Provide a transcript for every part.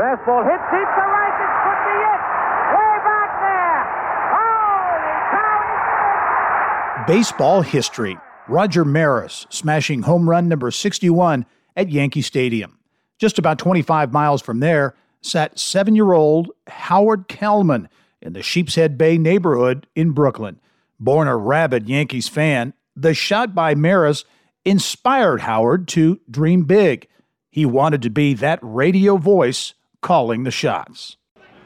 Fastball deep to right. This could be it. Way back there. Holy cow! Baseball history. Roger Maris smashing home run number 61 at Yankee Stadium. Just about 25 miles from there sat seven year old Howard Kellman in the Sheepshead Bay neighborhood in Brooklyn. Born a rabid Yankees fan, the shot by Maris inspired Howard to dream big. He wanted to be that radio voice calling the shots.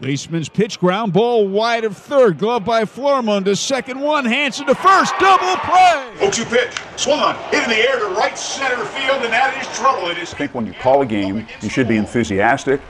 Leesman's pitch ground ball wide of third. Glove by Flourmont to second one. Hanson to first. Double play. 0-2 pitch. Swung on. Hit in the air to right center field, and that is trouble. It is. I think when you call a game, you should be enthusiastic.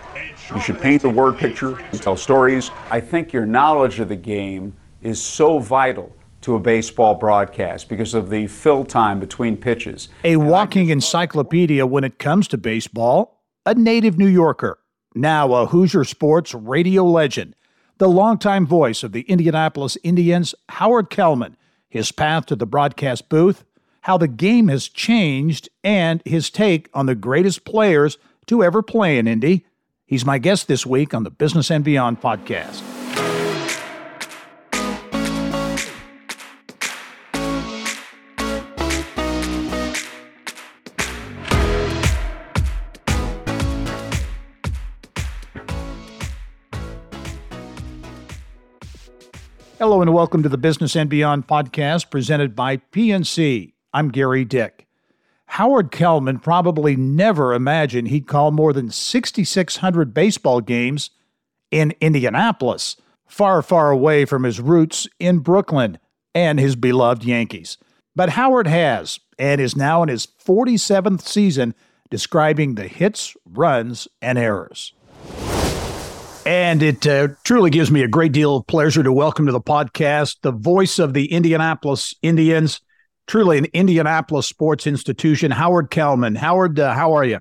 You should paint the word picture and tell stories. I think your knowledge of the game is so vital to a baseball broadcast because of the fill time between pitches. A walking encyclopedia when it comes to baseball, a native New Yorker, now a Hoosier sports radio legend, the longtime voice of the Indianapolis Indians, Howard Kellman, his path to the broadcast booth, how the game has changed, and his take on the greatest players to ever play in Indy. He's my guest this week on the Business and Beyond podcast. Welcome to the Business and Beyond podcast presented by PNC. I'm Gary Dick. Howard Kellman probably never imagined he'd call more than 6,600 baseball games in Indianapolis, far, far away from his roots in Brooklyn and his beloved Yankees. But Howard has, and is now in his 47th season describing the hits, runs, and errors. And it uh, truly gives me a great deal of pleasure to welcome to the podcast the voice of the Indianapolis Indians, truly an Indianapolis sports institution, Howard Kellman. Howard, uh, how are you?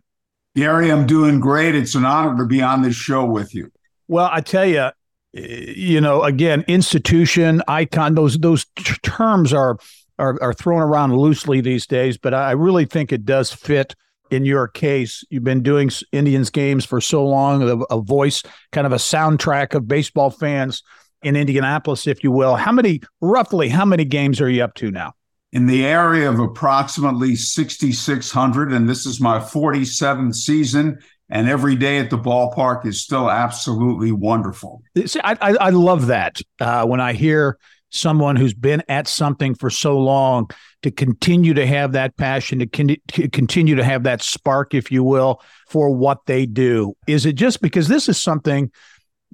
Gary, I'm doing great. It's an honor to be on this show with you. Well, I tell you, you know, again, institution, icon, those those t- terms are, are are thrown around loosely these days, but I really think it does fit in your case, you've been doing Indians games for so long, a, a, voice, kind of a soundtrack of baseball fans in Indianapolis, if you will. How many, roughly, how many games are you up to now? In the area of approximately 6,600, and this is my 47th season. And every day at the ballpark is still absolutely wonderful. See, I, I, I love that uh, when I hear someone who's been at something for so long to continue to have that passion, to, con- continue to have that spark, if you will, for what they do? Is it just because this is something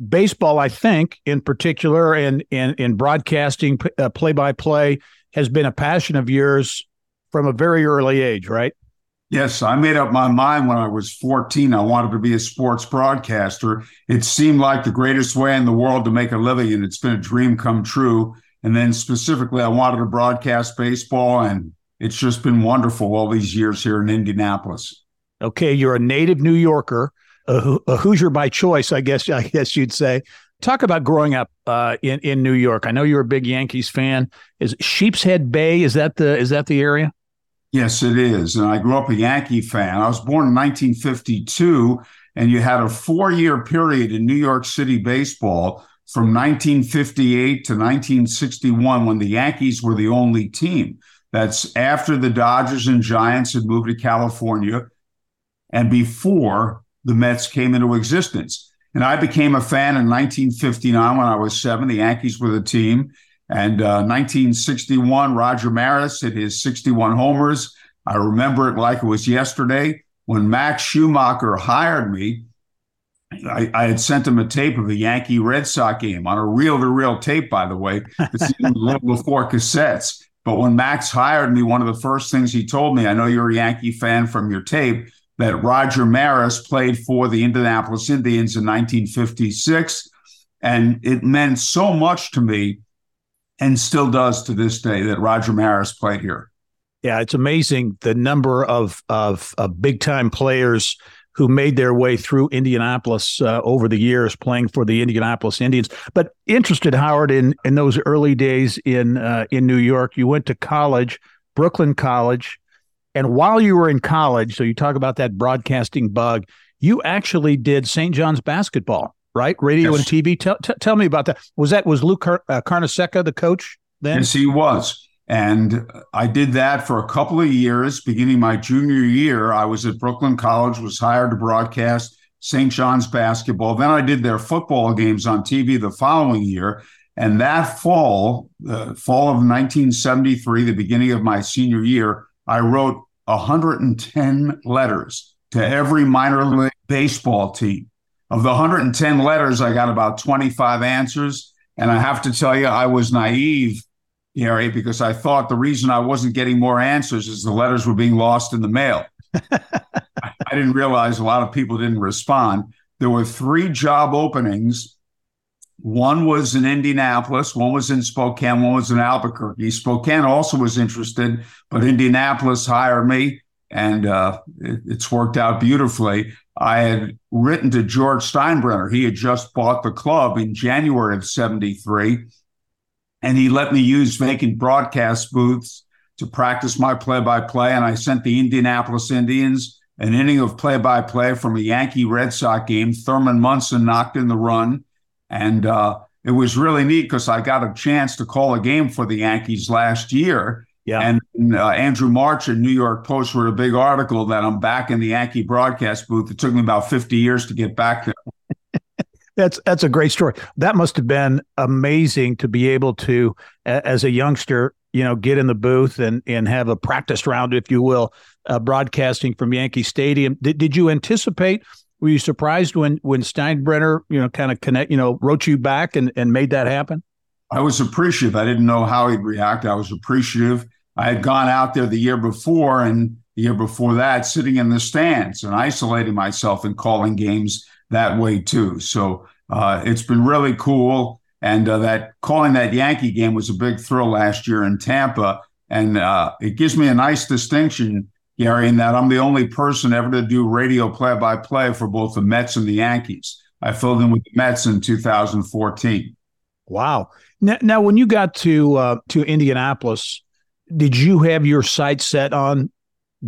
baseball, I think, in particular, and in, in broadcasting, play by play, has been a passion of yours from a very early age, right? Yes, I made up my mind when I was 14. I wanted to be a sports broadcaster. It seemed like the greatest way in the world to make a living, and it's been a dream come true. And then specifically, I wanted to broadcast baseball, and it's just been wonderful all these years here in Indianapolis. Okay, you're a native New Yorker, a, a Hoosier by choice, I guess. I guess you'd say. Talk about growing up uh, in in New York. I know you're a big Yankees fan. Is Sheepshead Bay? Is that the is that the area? Yes, it is. And I grew up a Yankee fan. I was born in 1952, and you had a four year period in New York City baseball from 1958 to 1961 when the Yankees were the only team. That's after the Dodgers and Giants had moved to California and before the Mets came into existence. And I became a fan in 1959 when I was seven. The Yankees were the team. And uh, 1961, Roger Maris hit his 61 homers. I remember it like it was yesterday. When Max Schumacher hired me, I, I, had sent him a tape of a Yankee Red Sox game on a reel to reel tape, by the way. It's a little before cassettes. But when Max hired me, one of the first things he told me, I know you're a Yankee fan from your tape, that Roger Maris played for the Indianapolis Indians in 1956. And it meant so much to me and still does to this day that Roger Maris played here. Yeah, it's amazing the number of, of, of big time players who made their way through Indianapolis uh, over the years, playing for the Indianapolis Indians. But interested, Howard, in in those early days in uh, in New York, you went to college, Brooklyn College, and while you were in college, so you talk about that broadcasting bug, you actually did St. John's basketball, right? Radio Yes. and TV. Tell, t- tell me about that. Was that was Luke Car- uh, Carnesecca the coach then? Yes, he was. And I did that for a couple of years. Beginning my junior year, I was at Brooklyn College, was hired to broadcast St. John's basketball. Then I did their football games on TV the following year. And that fall, the fall of 1973, the beginning of my senior year, I wrote 110 letters to every minor league baseball team. Of the 110 letters, I got about 25 answers. And I have to tell you, I was naive Gary, because I thought the reason I wasn't getting more answers is the letters were being lost in the mail. I I didn't realize a lot of people didn't respond. There were three job openings. One was in Indianapolis, one was in Spokane, one was in Albuquerque. Spokane also was interested, but Indianapolis hired me, and uh, it- it's worked out beautifully. I had written to George Steinbrenner. He had just bought the club in January of 73 and he let me use vacant broadcast booths to practice my play-by-play. And I sent the Indianapolis Indians an inning of play-by-play from a Yankee Red Sox game. Thurman Munson knocked in the run, and uh, it was really neat because I got a chance to call a game for the Yankees last year. Yeah. And uh, Andrew Marchand New York Post wrote a big article that I'm back in the Yankee broadcast booth. It took me about 50 years to get back there. That's that's a great story. That must have been amazing to be able to, as a youngster, you know, get in the booth and and have a practice round, if you will, uh, broadcasting from Yankee Stadium. Did did you anticipate? Were you surprised when when Steinbrenner, you know, kind of connect, you know, wrote you back and and made that happen? I was appreciative. I didn't know how he'd react. I was appreciative. I had gone out there the year before and the year before that, sitting in the stands and isolating myself and calling games that way too. So uh, it's been really cool. And uh, that calling that Yankee game was a big thrill last year in Tampa. And uh, it gives me a nice distinction, Gary, in that I'm the only person ever to do radio play by play for both the Mets and the Yankees. I filled in with the Mets in 2014. Wow. Now, now when you got to uh, to Indianapolis, did you have your sights set on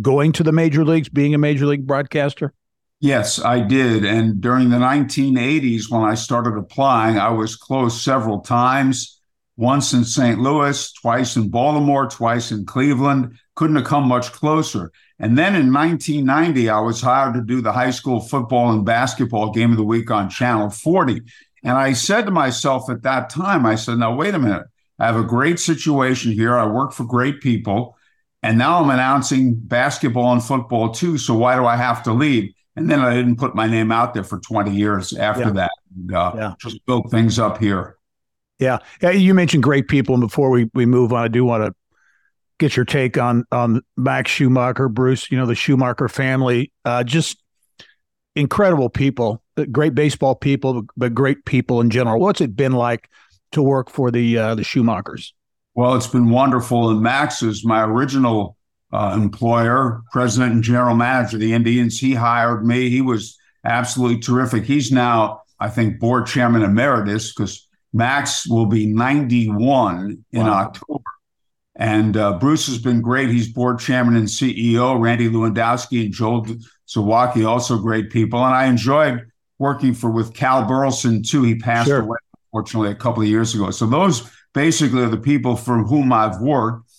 going to the major leagues, being a major league broadcaster? Yes, I did. And during the 1980s, when I started applying, I was close several times once in St. Louis, twice in Baltimore, twice in Cleveland. Couldn't have come much closer. And then in 1990, I was hired to do the high school football and basketball game of the week on Channel 40. And I said to myself at that time, I said, now, wait a minute. I have a great situation here. I work for great people. And now I'm announcing basketball and football too. So why do I have to leave? And then I didn't put my name out there for 20 years after Yeah. that. And, uh, Yeah. Just built things up here. Yeah. You mentioned great people, and before we, we move on, I do want to get your take on on Max Schumacher, Bruce. You know the Schumacher family, uh, just incredible people, uh, great baseball people, but great people in general. What's it been like to work for the uh, the Schumachers? Well, it's been wonderful. And Max is my original uh, employer, president and general manager of the Indians. He hired me. He was absolutely terrific. He's now, I think, board chairman emeritus because Max will be 91 in Wow. October. And uh, Bruce has been great. He's board chairman and CEO. Randy Lewandowski and Joel Zawacki, also great people. And I enjoyed working for with Cal Burleson too. He passed Sure. away unfortunately a couple of years ago. So those basically are the people from whom I've worked.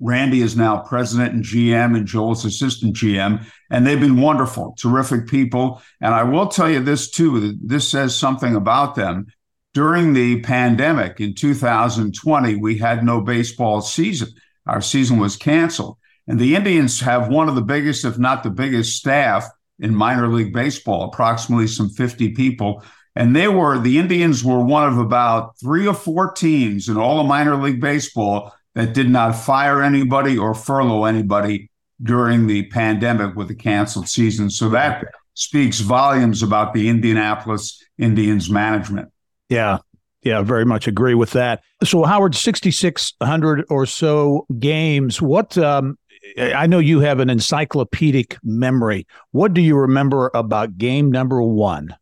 Randy is now president and GM, and Joel's assistant GM, and they've been wonderful, terrific people. And I will tell you this too: this says something about them. During the pandemic in 2020, we had no baseball season. Our season was canceled, and the Indians have one of the biggest, if not the biggest, staff in minor league baseball, approximately some 50 people. And they were the Indians were one of about three or four teams in all of minor league baseball that did not fire anybody or furlough anybody during the pandemic with the canceled season. So that speaks volumes about the Indianapolis Indians management. Yeah. Yeah, very much agree with that. So, Howard, 6,600 or so games. What, um, I know you have an encyclopedic memory. What do you remember about game number one?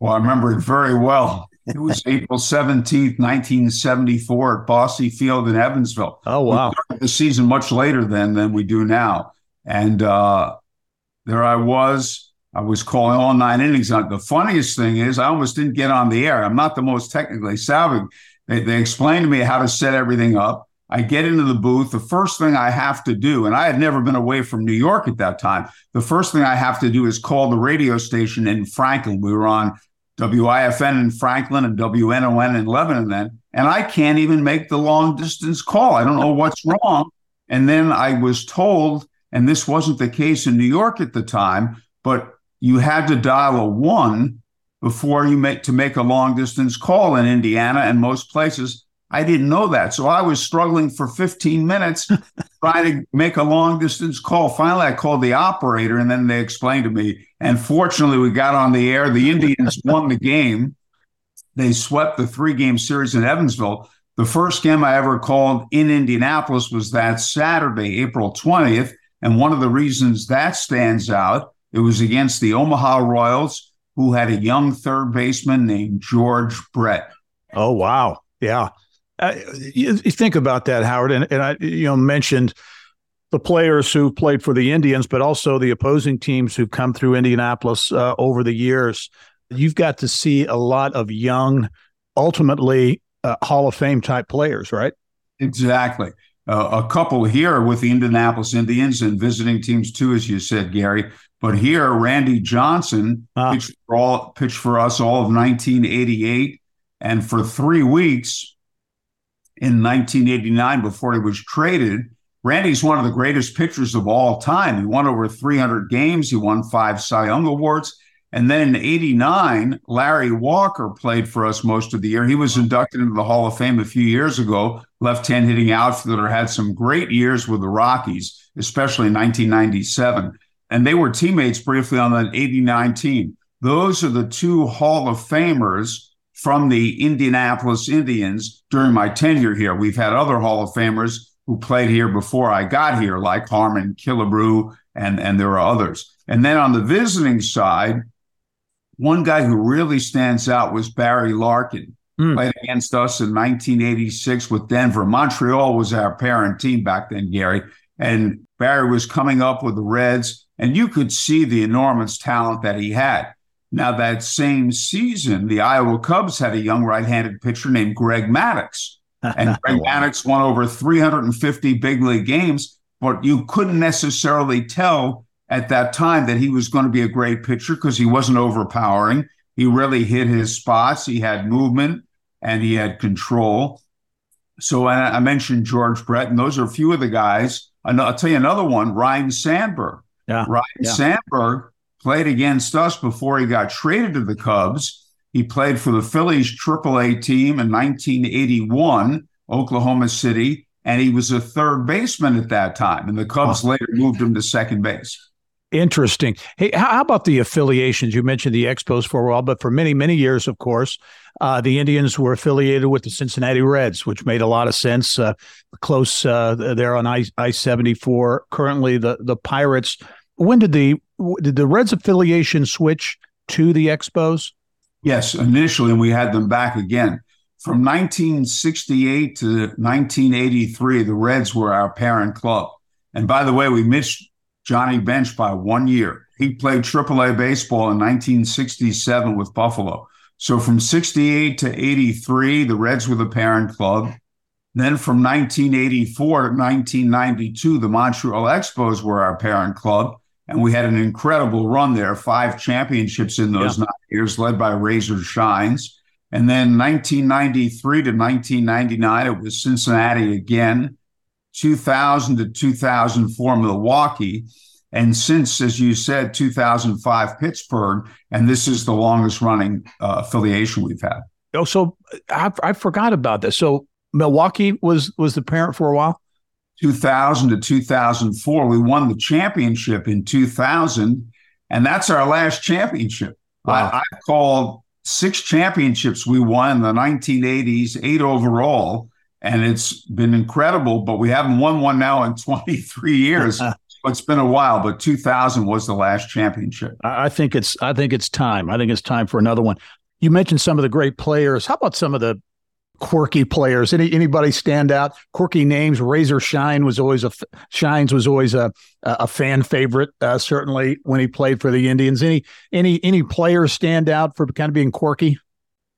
Well, I remember it very well. It was April 17th, 1974 at Bosse Field in Evansville. Oh, wow. The season much later then than we do now. And uh, there I was I was calling all nine innings. The funniest thing is, I almost didn't get on the air. I'm not the most technically savvy. They, they explained to me how to set everything up. I get into the booth. The first thing I have to do, and I had never been away from New York at that time, the first thing I have to do is call the radio station in Franklin. We were on WIFN in Franklin and WNON in Lebanon then, and I can't even make the long distance call. I don't know what's wrong. And then I was told, and this wasn't the case in New York at the time, but you had to dial a one before you make to make a long distance call in Indiana and most places. I didn't know that. So I was struggling for 15 minutes trying to make a long distance call. Finally, I called the operator and then they explained to me. And fortunately, we got on the air. The Indians won the game. They swept the three game series in Evansville. The first game I ever called in Indianapolis was that Saturday, April 20th. And one of the reasons that stands out, it was against the Omaha Royals, who had a young third baseman named George Brett. Oh, wow. Yeah. Uh, you, you, think about that, Howard, and, and I you know mentioned the players who played for the Indians, but also the opposing teams who've come through Indianapolis uh, over the years. You've got to see a lot of young, ultimately uh, Hall of Fame type players, right? Exactly. Uh, a couple here with the Indianapolis Indians and visiting teams too, as you said, Gary. But here, Randy Johnson ah. pitched for all pitched for us all of 1988, and for three weeks in 1989 before he was traded. Randy's one of the greatest pitchers of all time. He won over 300 games. He won five Cy Young Awards. And then in 89, Larry Walker played for us most of the year. He was inducted into the Hall of Fame a few years ago, left hand hitting outfielder, had some great years with the Rockies, especially in 1997. And they were teammates briefly on that 89 team. Those are the two Hall of Famers from the Indianapolis Indians during my tenure here. We've had other Hall of Famers who played here before I got here, like Harmon Killebrew, and, and there are others. And then on the visiting side, one guy who really stands out was Barry Larkin. Mm. Played against us in 1986 with Denver. Montreal was our parent team back then, Gary. And Barry was coming up with the Reds, and you could see the enormous talent that he had. Now, that same season, the Iowa Cubs had a young right handed pitcher named Greg Maddux. And oh, Greg Maddux won over 350 big league games, but you couldn't necessarily tell at that time that he was going to be a great pitcher because he wasn't overpowering. He really hit his spots. He had movement and he had control. So I mentioned George Brett, and those are a few of the guys. I'll tell you another one, Ryne Sandberg. Yeah. Ryne yeah. Sandberg played against us before he got traded to the Cubs. He played for the Phillies AAA team in 1981, Oklahoma City, and he was a third baseman at that time. And the Cubs oh. later moved him to second base. Interesting. Hey, how about the affiliations? You mentioned the Expos for a while, but for many, many years, of course, uh, the Indians were affiliated with the Cincinnati Reds, which made a lot of sense. Uh, close uh, there on I seventy four. Currently, the the Pirates. When did the did the Reds affiliation switch to the Expos? Yes, initially, we had them back again. From 1968 to 1983, the Reds were our parent club. And by the way, we missed Johnny Bench by one year. He played AAA baseball in 1967 with Buffalo. So from 68 to 83, the Reds were the parent club. Then from 1984 to 1992, the Montreal Expos were our parent club. And we had an incredible run there, five championships in those yeah. nine years, led by Razor Shines. And then 1993 to 1999, it was Cincinnati again, 2000 to 2004, Milwaukee. And since, as you said, 2005, Pittsburgh. And this is the longest running uh, affiliation we've had. Oh, so I, I forgot about this. So Milwaukee was was the parent for a while. 2000 to 2004. We won the championship in 2000, and that's our last championship. Wow. I, I called six championships we won in the 1980s, eight overall, and it's been incredible. But we haven't won one now in 23 years. it's been a while, but 2000 was the last championship. I think it's I think it's time. I think it's time for another one. You mentioned some of the great players. How about some of the quirky players? Any anybody stand out? Quirky names. Razor Shine was always a Shines was always a a fan favorite. Uh, certainly when he played for the Indians. Any any any players stand out for kind of being quirky?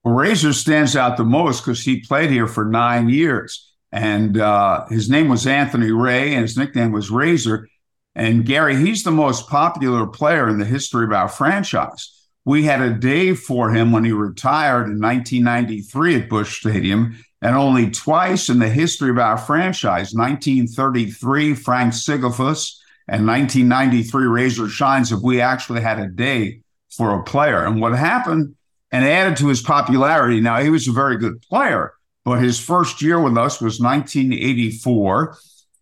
Razor stands out the most because he played here for nine years, and uh, his name was Anthony Ray, and his nickname was Razor. And Gary, he's the most popular player in the history of our franchise. We had a day for him when he retired in 1993 at Bush Stadium, and only twice in the history of our franchise 1933, Frank Sigafoos, and 1993, Razor Shines have we actually had a day for a player. And what happened and added to his popularity, now he was a very good player, but his first year with us was 1984.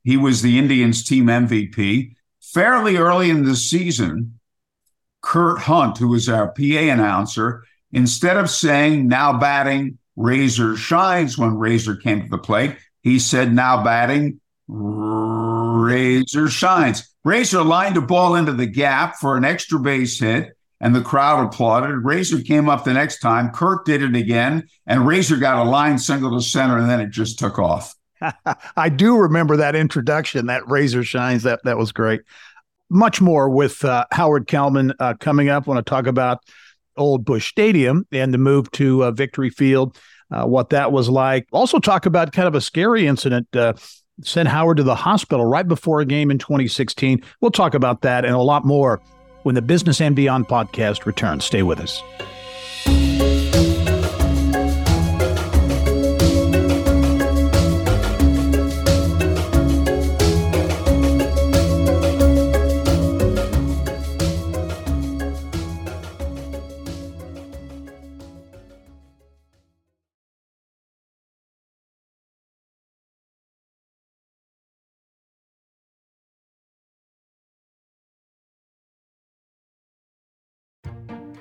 He was the Indians team MVP. Fairly early in the season, Curt Hunt, who was our PA announcer, instead of saying now batting Razor shines when Razor came to the plate, he said now batting Razor shines. Razor lined a ball into the gap for an extra base hit, and the crowd applauded. Razor came up the next time. Kurt did it again, and Razor got a line single to center, and then it just took off. I do remember that introduction, that Razor shines. That that was great much more with uh, Howard Kellman uh, coming up. I want to talk about old Bush Stadium and the move to uh, Victory Field, uh, what that was like. Also, talk about kind of a scary incident. Uh, sent Howard to the hospital right before a game in 2016. We'll talk about that and a lot more when the Business and Beyond podcast returns. Stay with us.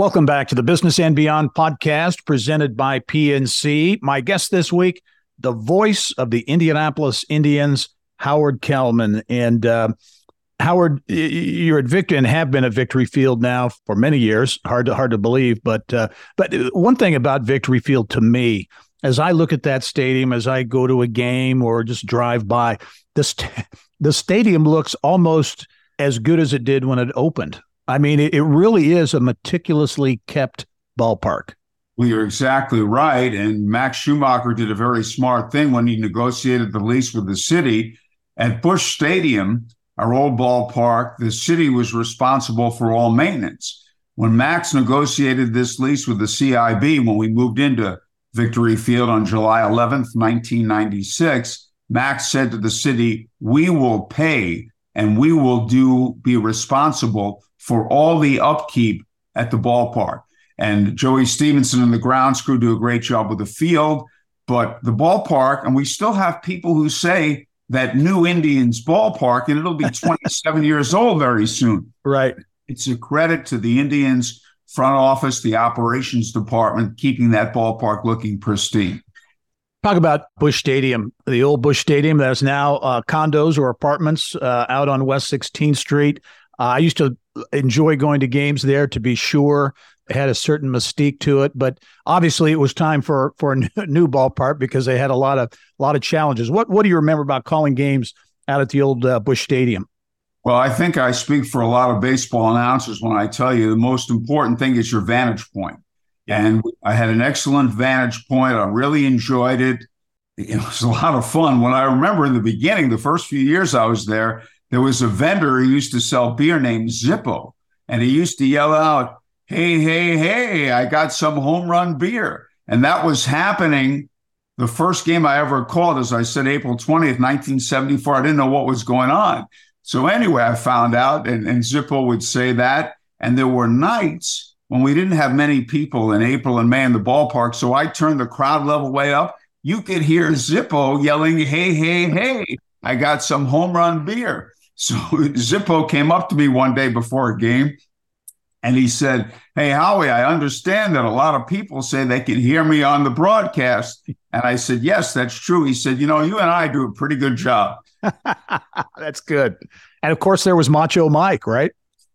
Welcome back to the Business and Beyond podcast presented by PNC. My guest this week, the voice of the Indianapolis Indians, Howard Kellman. And uh, Howard, you're at Victory and have been at Victory Field now for many years. Hard to hard to believe, but uh, but one thing about Victory Field to me, as I look at that stadium, as I go to a game or just drive by, the st- the stadium looks almost as good as it did when it opened. I mean, it, it really is a meticulously kept ballpark. Well, you're exactly right. And Max Schumacher did a very smart thing when he negotiated the lease with the city. At Bush Stadium, our old ballpark, the city was responsible for all maintenance. When Max negotiated this lease with the CIB, when we moved into Victory Field on July 11th, 1996, Max said to the city, We will pay and we will do be responsible for all the upkeep at the ballpark. And Joey Stevenson and the grounds crew do a great job with the field, but the ballpark, and we still have people who say that new Indians ballpark, and it'll be 27 years old very soon. Right. It's a credit to the Indians front office, the operations department, keeping that ballpark looking pristine. Talk about Bush Stadium, the old Bush Stadium that is now uh, condos or apartments uh, out on West 16th Street. Uh, I used to enjoy going to games there to be sure. It had a certain mystique to it, but obviously it was time for for a new ballpark because they had a lot of a lot of challenges. What what do you remember about calling games out at the old uh, Bush Stadium? Well, I think I speak for a lot of baseball announcers when I tell you the most important thing is your vantage point. And I had an excellent vantage point. I really enjoyed it. It was a lot of fun. When I remember in the beginning, the first few years I was there, there was a vendor who used to sell beer named Zippo, and he used to yell out, Hey, hey, hey, I got some home run beer. And that was happening. The first game I ever called, as I said, April 20th, 1974. I didn't know what was going on. So anyway, I found out, and, and Zippo would say that. And there were nights when we didn't have many people in April and May in the ballpark. So I turned the crowd level way up you could hear Zippo yelling, Hey, hey, hey, I got some home run beer. So Zippo came up to me one day before a game and he said, Hey, Howie, I understand that a lot of people say they can hear me on the broadcast. And I said, Yes, that's true. He said, You know, you and I do a pretty good job. that's good. And of course, there was Macho Mike, right?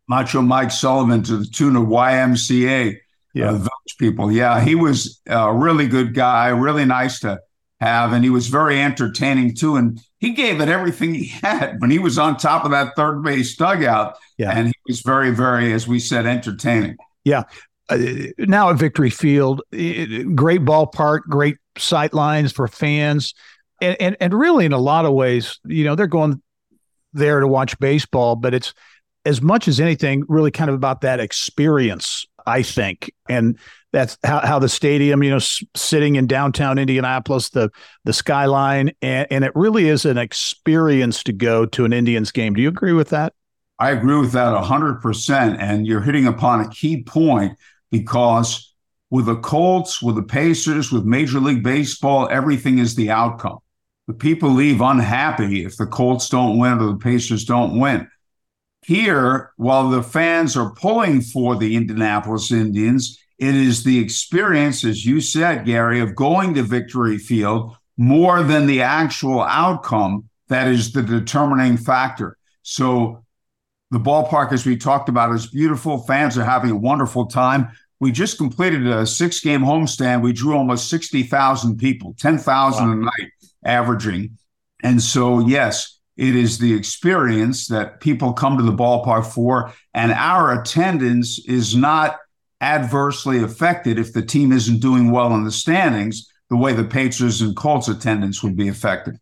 Macho Mike Sullivan to the tune of YMCA. Yeah. Uh, those people. Yeah, he was a really good guy, really nice to have. And he was very entertaining too. And he gave it everything he had when he was on top of that third base dugout. Yeah. And he was very, very, as we said, entertaining. Yeah. Uh, now at Victory Field, great ballpark, great sight lines for fans. And, and, and really, in a lot of ways, you know, they're going there to watch baseball, but it's as much as anything, really kind of about that experience, I think. And that's how, how the stadium, you know, s- sitting in downtown Indianapolis, the the skyline, and, and it really is an experience to go to an Indians game. Do you agree with that? I agree with that 100%. And you're hitting upon a key point because with the Colts, with the Pacers, with Major League Baseball, everything is the outcome. The people leave unhappy if the Colts don't win or the Pacers don't win. Here, while the fans are pulling for the Indianapolis Indians, it is the experience, as you said, Gary, of going to Victory Field more than the actual outcome that is the determining factor. So the ballpark, as we talked about, is beautiful. Fans are having a wonderful time. We just completed a six game homestand. We drew almost 60,000 people, 10,000 wow. a night averaging. And so, yes, it is the experience that people come to the ballpark for. And our attendance is not adversely affected if the team isn't doing well in the standings the way the Patriots and Colts attendance would be affected.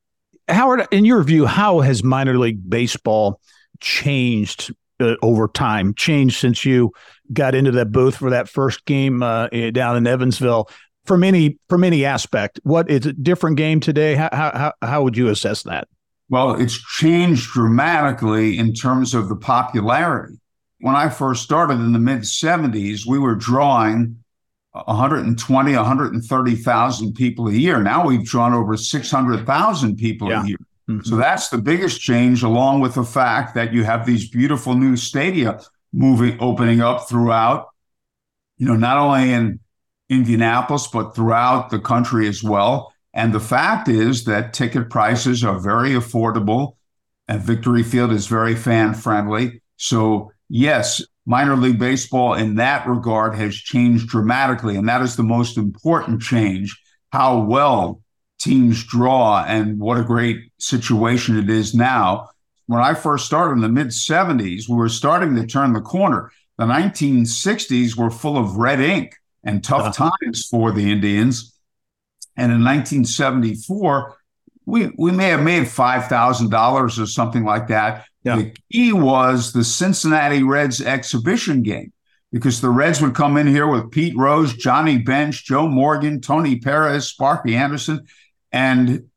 Howard, in your view, how has minor league baseball changed uh, over time? Changed since you got into that booth for that first game uh, down in Evansville? From any from any aspect, what is a different game today? How how how would you assess that? Well, it's changed dramatically in terms of the popularity. When I first started in the mid 70s, we were drawing 120, 130,000 people a year. Now we've drawn over 600,000 people yeah. a year. Mm-hmm. So that's the biggest change, along with the fact that you have these beautiful new stadia moving, opening up throughout, you know, not only in Indianapolis, but throughout the country as well. And the fact is that ticket prices are very affordable and Victory Field is very fan friendly. So, yes, minor league baseball in that regard has changed dramatically. And that is the most important change how well teams draw and what a great situation it is now. When I first started in the mid 70s, we were starting to turn the corner. The 1960s were full of red ink and tough uh-huh. times for the Indians. And in 1974, we, we may have made $5,000 or something like that. Yeah. The key was the Cincinnati Reds exhibition game because the Reds would come in here with Pete Rose, Johnny Bench, Joe Morgan, Tony Perez, Sparky Anderson. And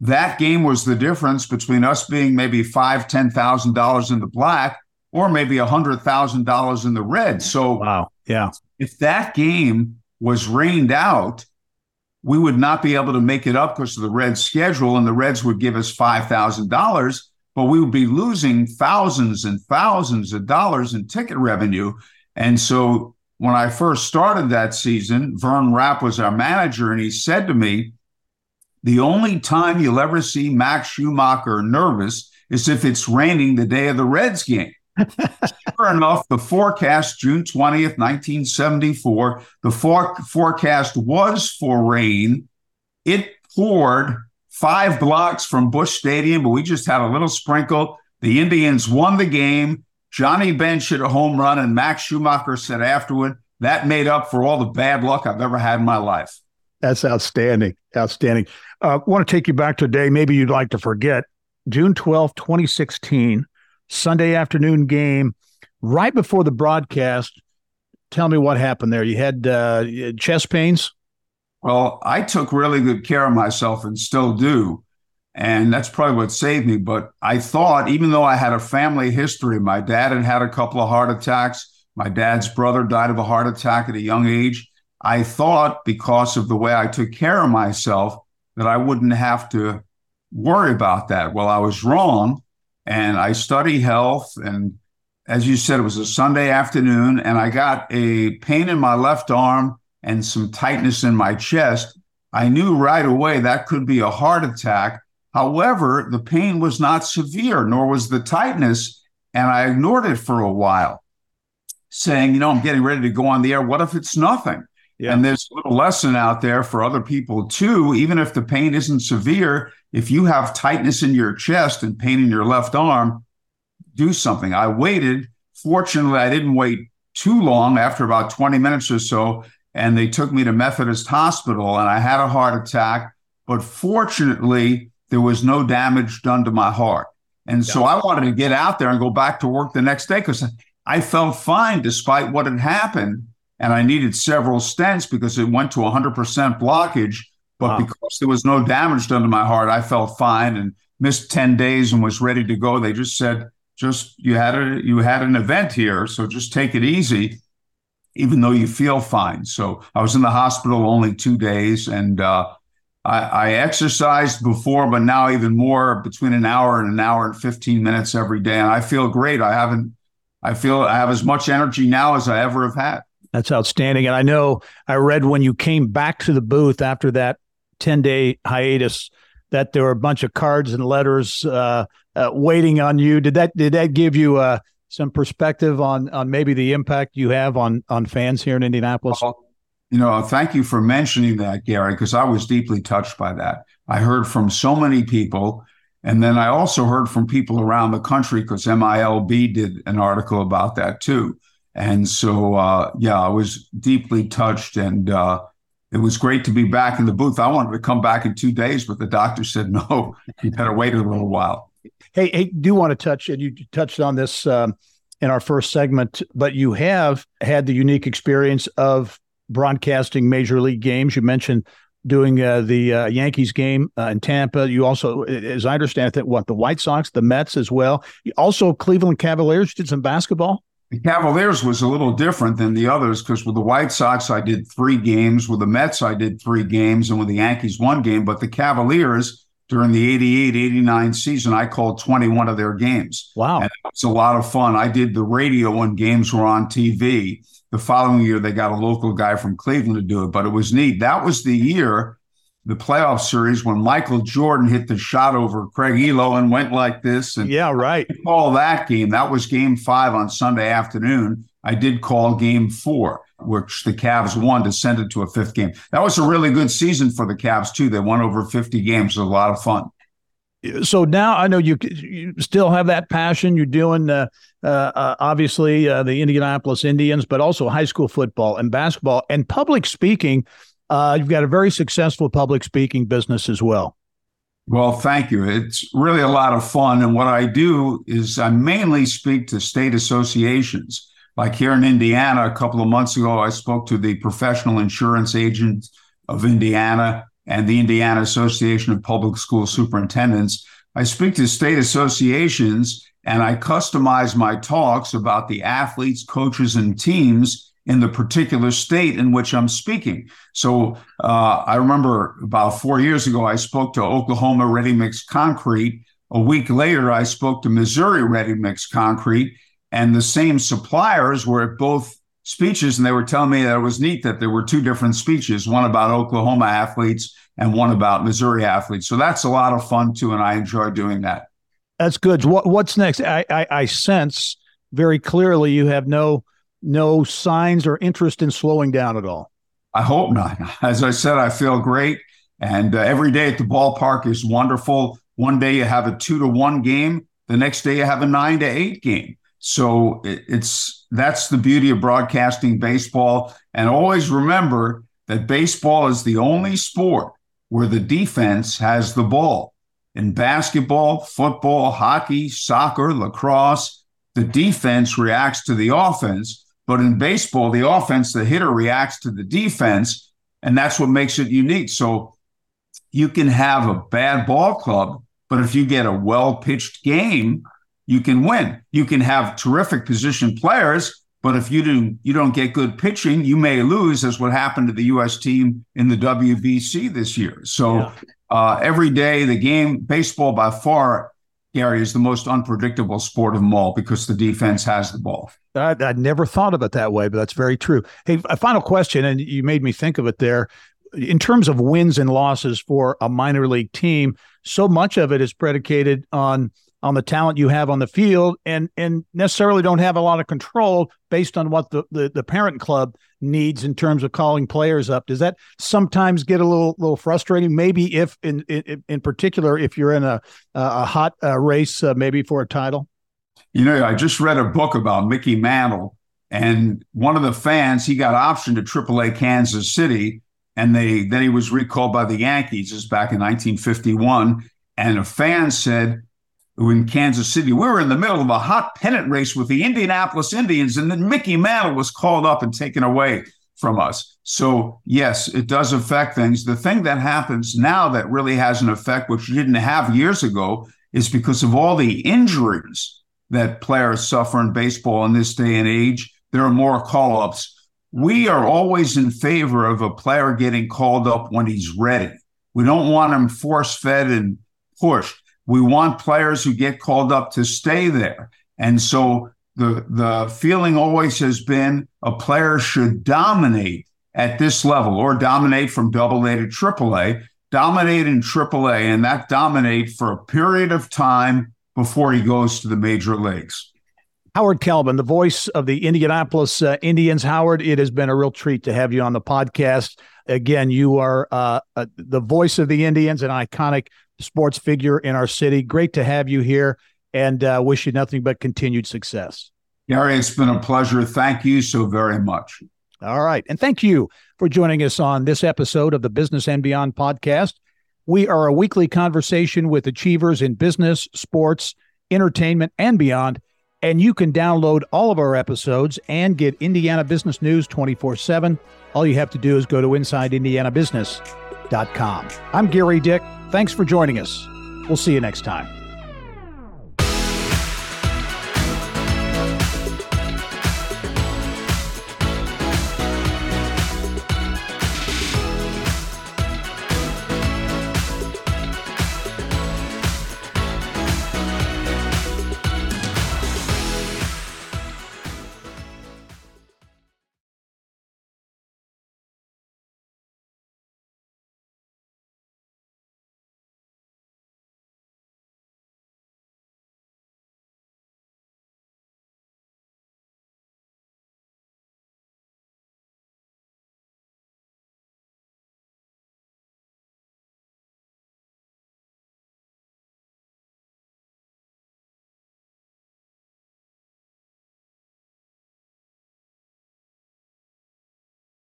that game was the difference between us being maybe five, ten thousand dollars in the black or maybe a hundred thousand dollars in the red. So wow. Yeah. If that game was rained out, we would not be able to make it up because of the Reds schedule, and the Reds would give us five thousand dollars but we would be losing thousands and thousands of dollars in ticket revenue. And so when I first started that season, Vern Rapp was our manager, and he said to me, The only time you'll ever see Max Schumacher nervous is if it's raining the day of the Reds game. Sure enough, the forecast, June 20th, 1974, the for- forecast was for rain. It poured five blocks from Bush Stadium, but we just had a little sprinkle. The Indians won the game. Johnny Bench hit a home run, and Max Schumacher said afterward, that made up for all the bad luck I've ever had in my life. That's outstanding. Outstanding. I uh, want to take you back to a day maybe you'd like to forget. June 12, 2016, Sunday afternoon game, right before the broadcast. Tell me what happened there. You had uh, chest pains? Well, I took really good care of myself and still do. And that's probably what saved me. But I thought, even though I had a family history, my dad had had a couple of heart attacks. My dad's brother died of a heart attack at a young age. I thought because of the way I took care of myself that I wouldn't have to worry about that. Well, I was wrong. And I study health. And as you said, it was a Sunday afternoon, and I got a pain in my left arm and some tightness in my chest. I knew right away that could be a heart attack. However, the pain was not severe, nor was the tightness. And I ignored it for a while, saying, you know, I'm getting ready to go on the air. What if it's nothing? Yeah. And there's a little lesson out there for other people too. Even if the pain isn't severe, if you have tightness in your chest and pain in your left arm, do something. I waited. Fortunately, I didn't wait too long after about 20 minutes or so. And they took me to Methodist Hospital and I had a heart attack. But fortunately, there was no damage done to my heart. And yeah. so I wanted to get out there and go back to work the next day because I felt fine despite what had happened and I needed several stents because it went to 100% blockage. But wow. because there was no damage done to my heart, I felt fine and missed 10 days and was ready to go. They just said, just you had a you had an event here, so just take it easy, even though you feel fine. So I was in the hospital only two days, and uh, I, I exercised before, but now even more between an hour and an hour and 15 minutes every day, and I feel great. I haven't I feel I have as much energy now as I ever have had. That's outstanding. And I know I read when you came back to the booth after that 10 day hiatus that there were a bunch of cards and letters uh, uh, waiting on you. Did that did that give you uh, some perspective on on maybe the impact you have on on fans here in Indianapolis? you know, thank you for mentioning that, Gary, because I was deeply touched by that. I heard from so many people. And then I also heard from people around the country because MILB did an article about that too. And so, uh, yeah, I was deeply touched, and uh, it was great to be back in the booth. I wanted to come back in two days, but the doctor said no. You better wait a little while. Hey, hey, do want to touch, and you touched on this um, in our first segment, but you have had the unique experience of broadcasting major league games. You mentioned doing uh, the uh, Yankees game uh, in Tampa. You also, as I understand it, what the White Sox, the Mets as well. You also Cleveland Cavaliers did some basketball. The Cavaliers was a little different than the others because with the White Sox, I did three games. With the Mets, I did three games. And with the Yankees, one game. But the Cavaliers, during the 88 89 season, I called 21 of their games. Wow. And it was a lot of fun. I did the radio when games were on TV. The following year, they got a local guy from Cleveland to do it, but it was neat. That was the year the playoff series when Michael Jordan hit the shot over Craig Ehlo and went like this. And yeah, right. Call that game. That was game five on Sunday afternoon. I did call game four, which the Cavs won to send it to a fifth game. That was a really good season for the Cavs, too. They won over 50 games. It was a lot of fun. So now I know you you still have that passion. You're doing uh, uh, uh, obviously uh, the Indianapolis Indians, but also high school football and basketball and public speaking. Uh, you've got a very successful public speaking business as well. Well, thank you. It's really a lot of fun. And what I do is I mainly speak to state associations. Like here in Indiana, a couple of months ago, I spoke to the Professional Insurance Agents of Indiana and the Indiana Association of Public School Superintendents. I speak to state associations and I customize my talks about the athletes, coaches, and teams in the particular state in which I'm speaking. So uh, I remember about four years ago, I spoke to Oklahoma Ready Mix Concrete. A week later, I spoke to Missouri Ready Mix Concrete, and the same suppliers were at both speeches. And they were telling me that it was neat that there were two different speeches one about Oklahoma athletes and one about Missouri athletes. So that's a lot of fun too. And I enjoy doing that. That's good. What, what's next? I, I, I sense very clearly you have no no signs or interest in slowing down at all? I hope not. As I said, I feel great. And uh, every day at the ballpark is wonderful. One day you have a two to one game, the next day you have a nine to eight game. So it, it's that's the beauty of broadcasting baseball. And always remember that baseball is the only sport where the defense has the ball. In basketball, football, hockey, soccer, lacrosse, the defense reacts to the offense but in baseball, the offense, the hitter reacts to the defense, and that's what makes it unique. So you can have a bad ball club, but if you get a well pitched game, you can win. You can have terrific position players, but if you do you don't get good pitching, you may lose, as what happened to the U.S. team in the WBC this year. So yeah. uh, every day, the game, baseball by far, Gary, is the most unpredictable sport of them all because the defense has the ball. I, I never thought of it that way, but that's very true. Hey, a final question, and you made me think of it there. In terms of wins and losses for a minor league team, so much of it is predicated on on the talent you have on the field and and necessarily don't have a lot of control based on what the, the, the parent club needs in terms of calling players up. Does that sometimes get a little little frustrating? Maybe if in in, in particular if you're in a a hot uh, race uh, maybe for a title? You know i just read a book about mickey mantle and one of the fans he got optioned to aaa kansas city and they then he was recalled by the yankees. This back in 1951 and a fan said in Kansas City. We were in the middle of a hot pennant race with the Indianapolis Indians, and then Mickey Mantle was called up and taken away from us. So, yes, it does affect things. The thing that happens now that really has an effect, which you didn't have years ago, is because of all the injuries that players suffer in baseball in this day and age, there are more call ups. We are always in favor of a player getting called up when he's ready. We don't want him force fed and pushed we want players who get called up to stay there. And so the the feeling always has been a player should dominate at this level or dominate from double A to triple A, dominate in triple A, and that dominate for a period of time before he goes to the major leagues. Howard Kellman, the voice of the Indianapolis uh, Indians. Howard, it has been a real treat to have you on the podcast. Again, you are uh, uh, the voice of the Indians, an iconic sports figure in our city. Great to have you here and uh, wish you nothing but continued success. Gary, it's been a pleasure. Thank you so very much. All right. And thank you for joining us on this episode of the Business and Beyond podcast. We are a weekly conversation with achievers in business, sports, entertainment, and beyond. And you can download all of our episodes and get Indiana business news 24 7. All you have to do is go to InsideIndianaBusiness.com. I'm Gary Dick. Thanks for joining us. We'll see you next time.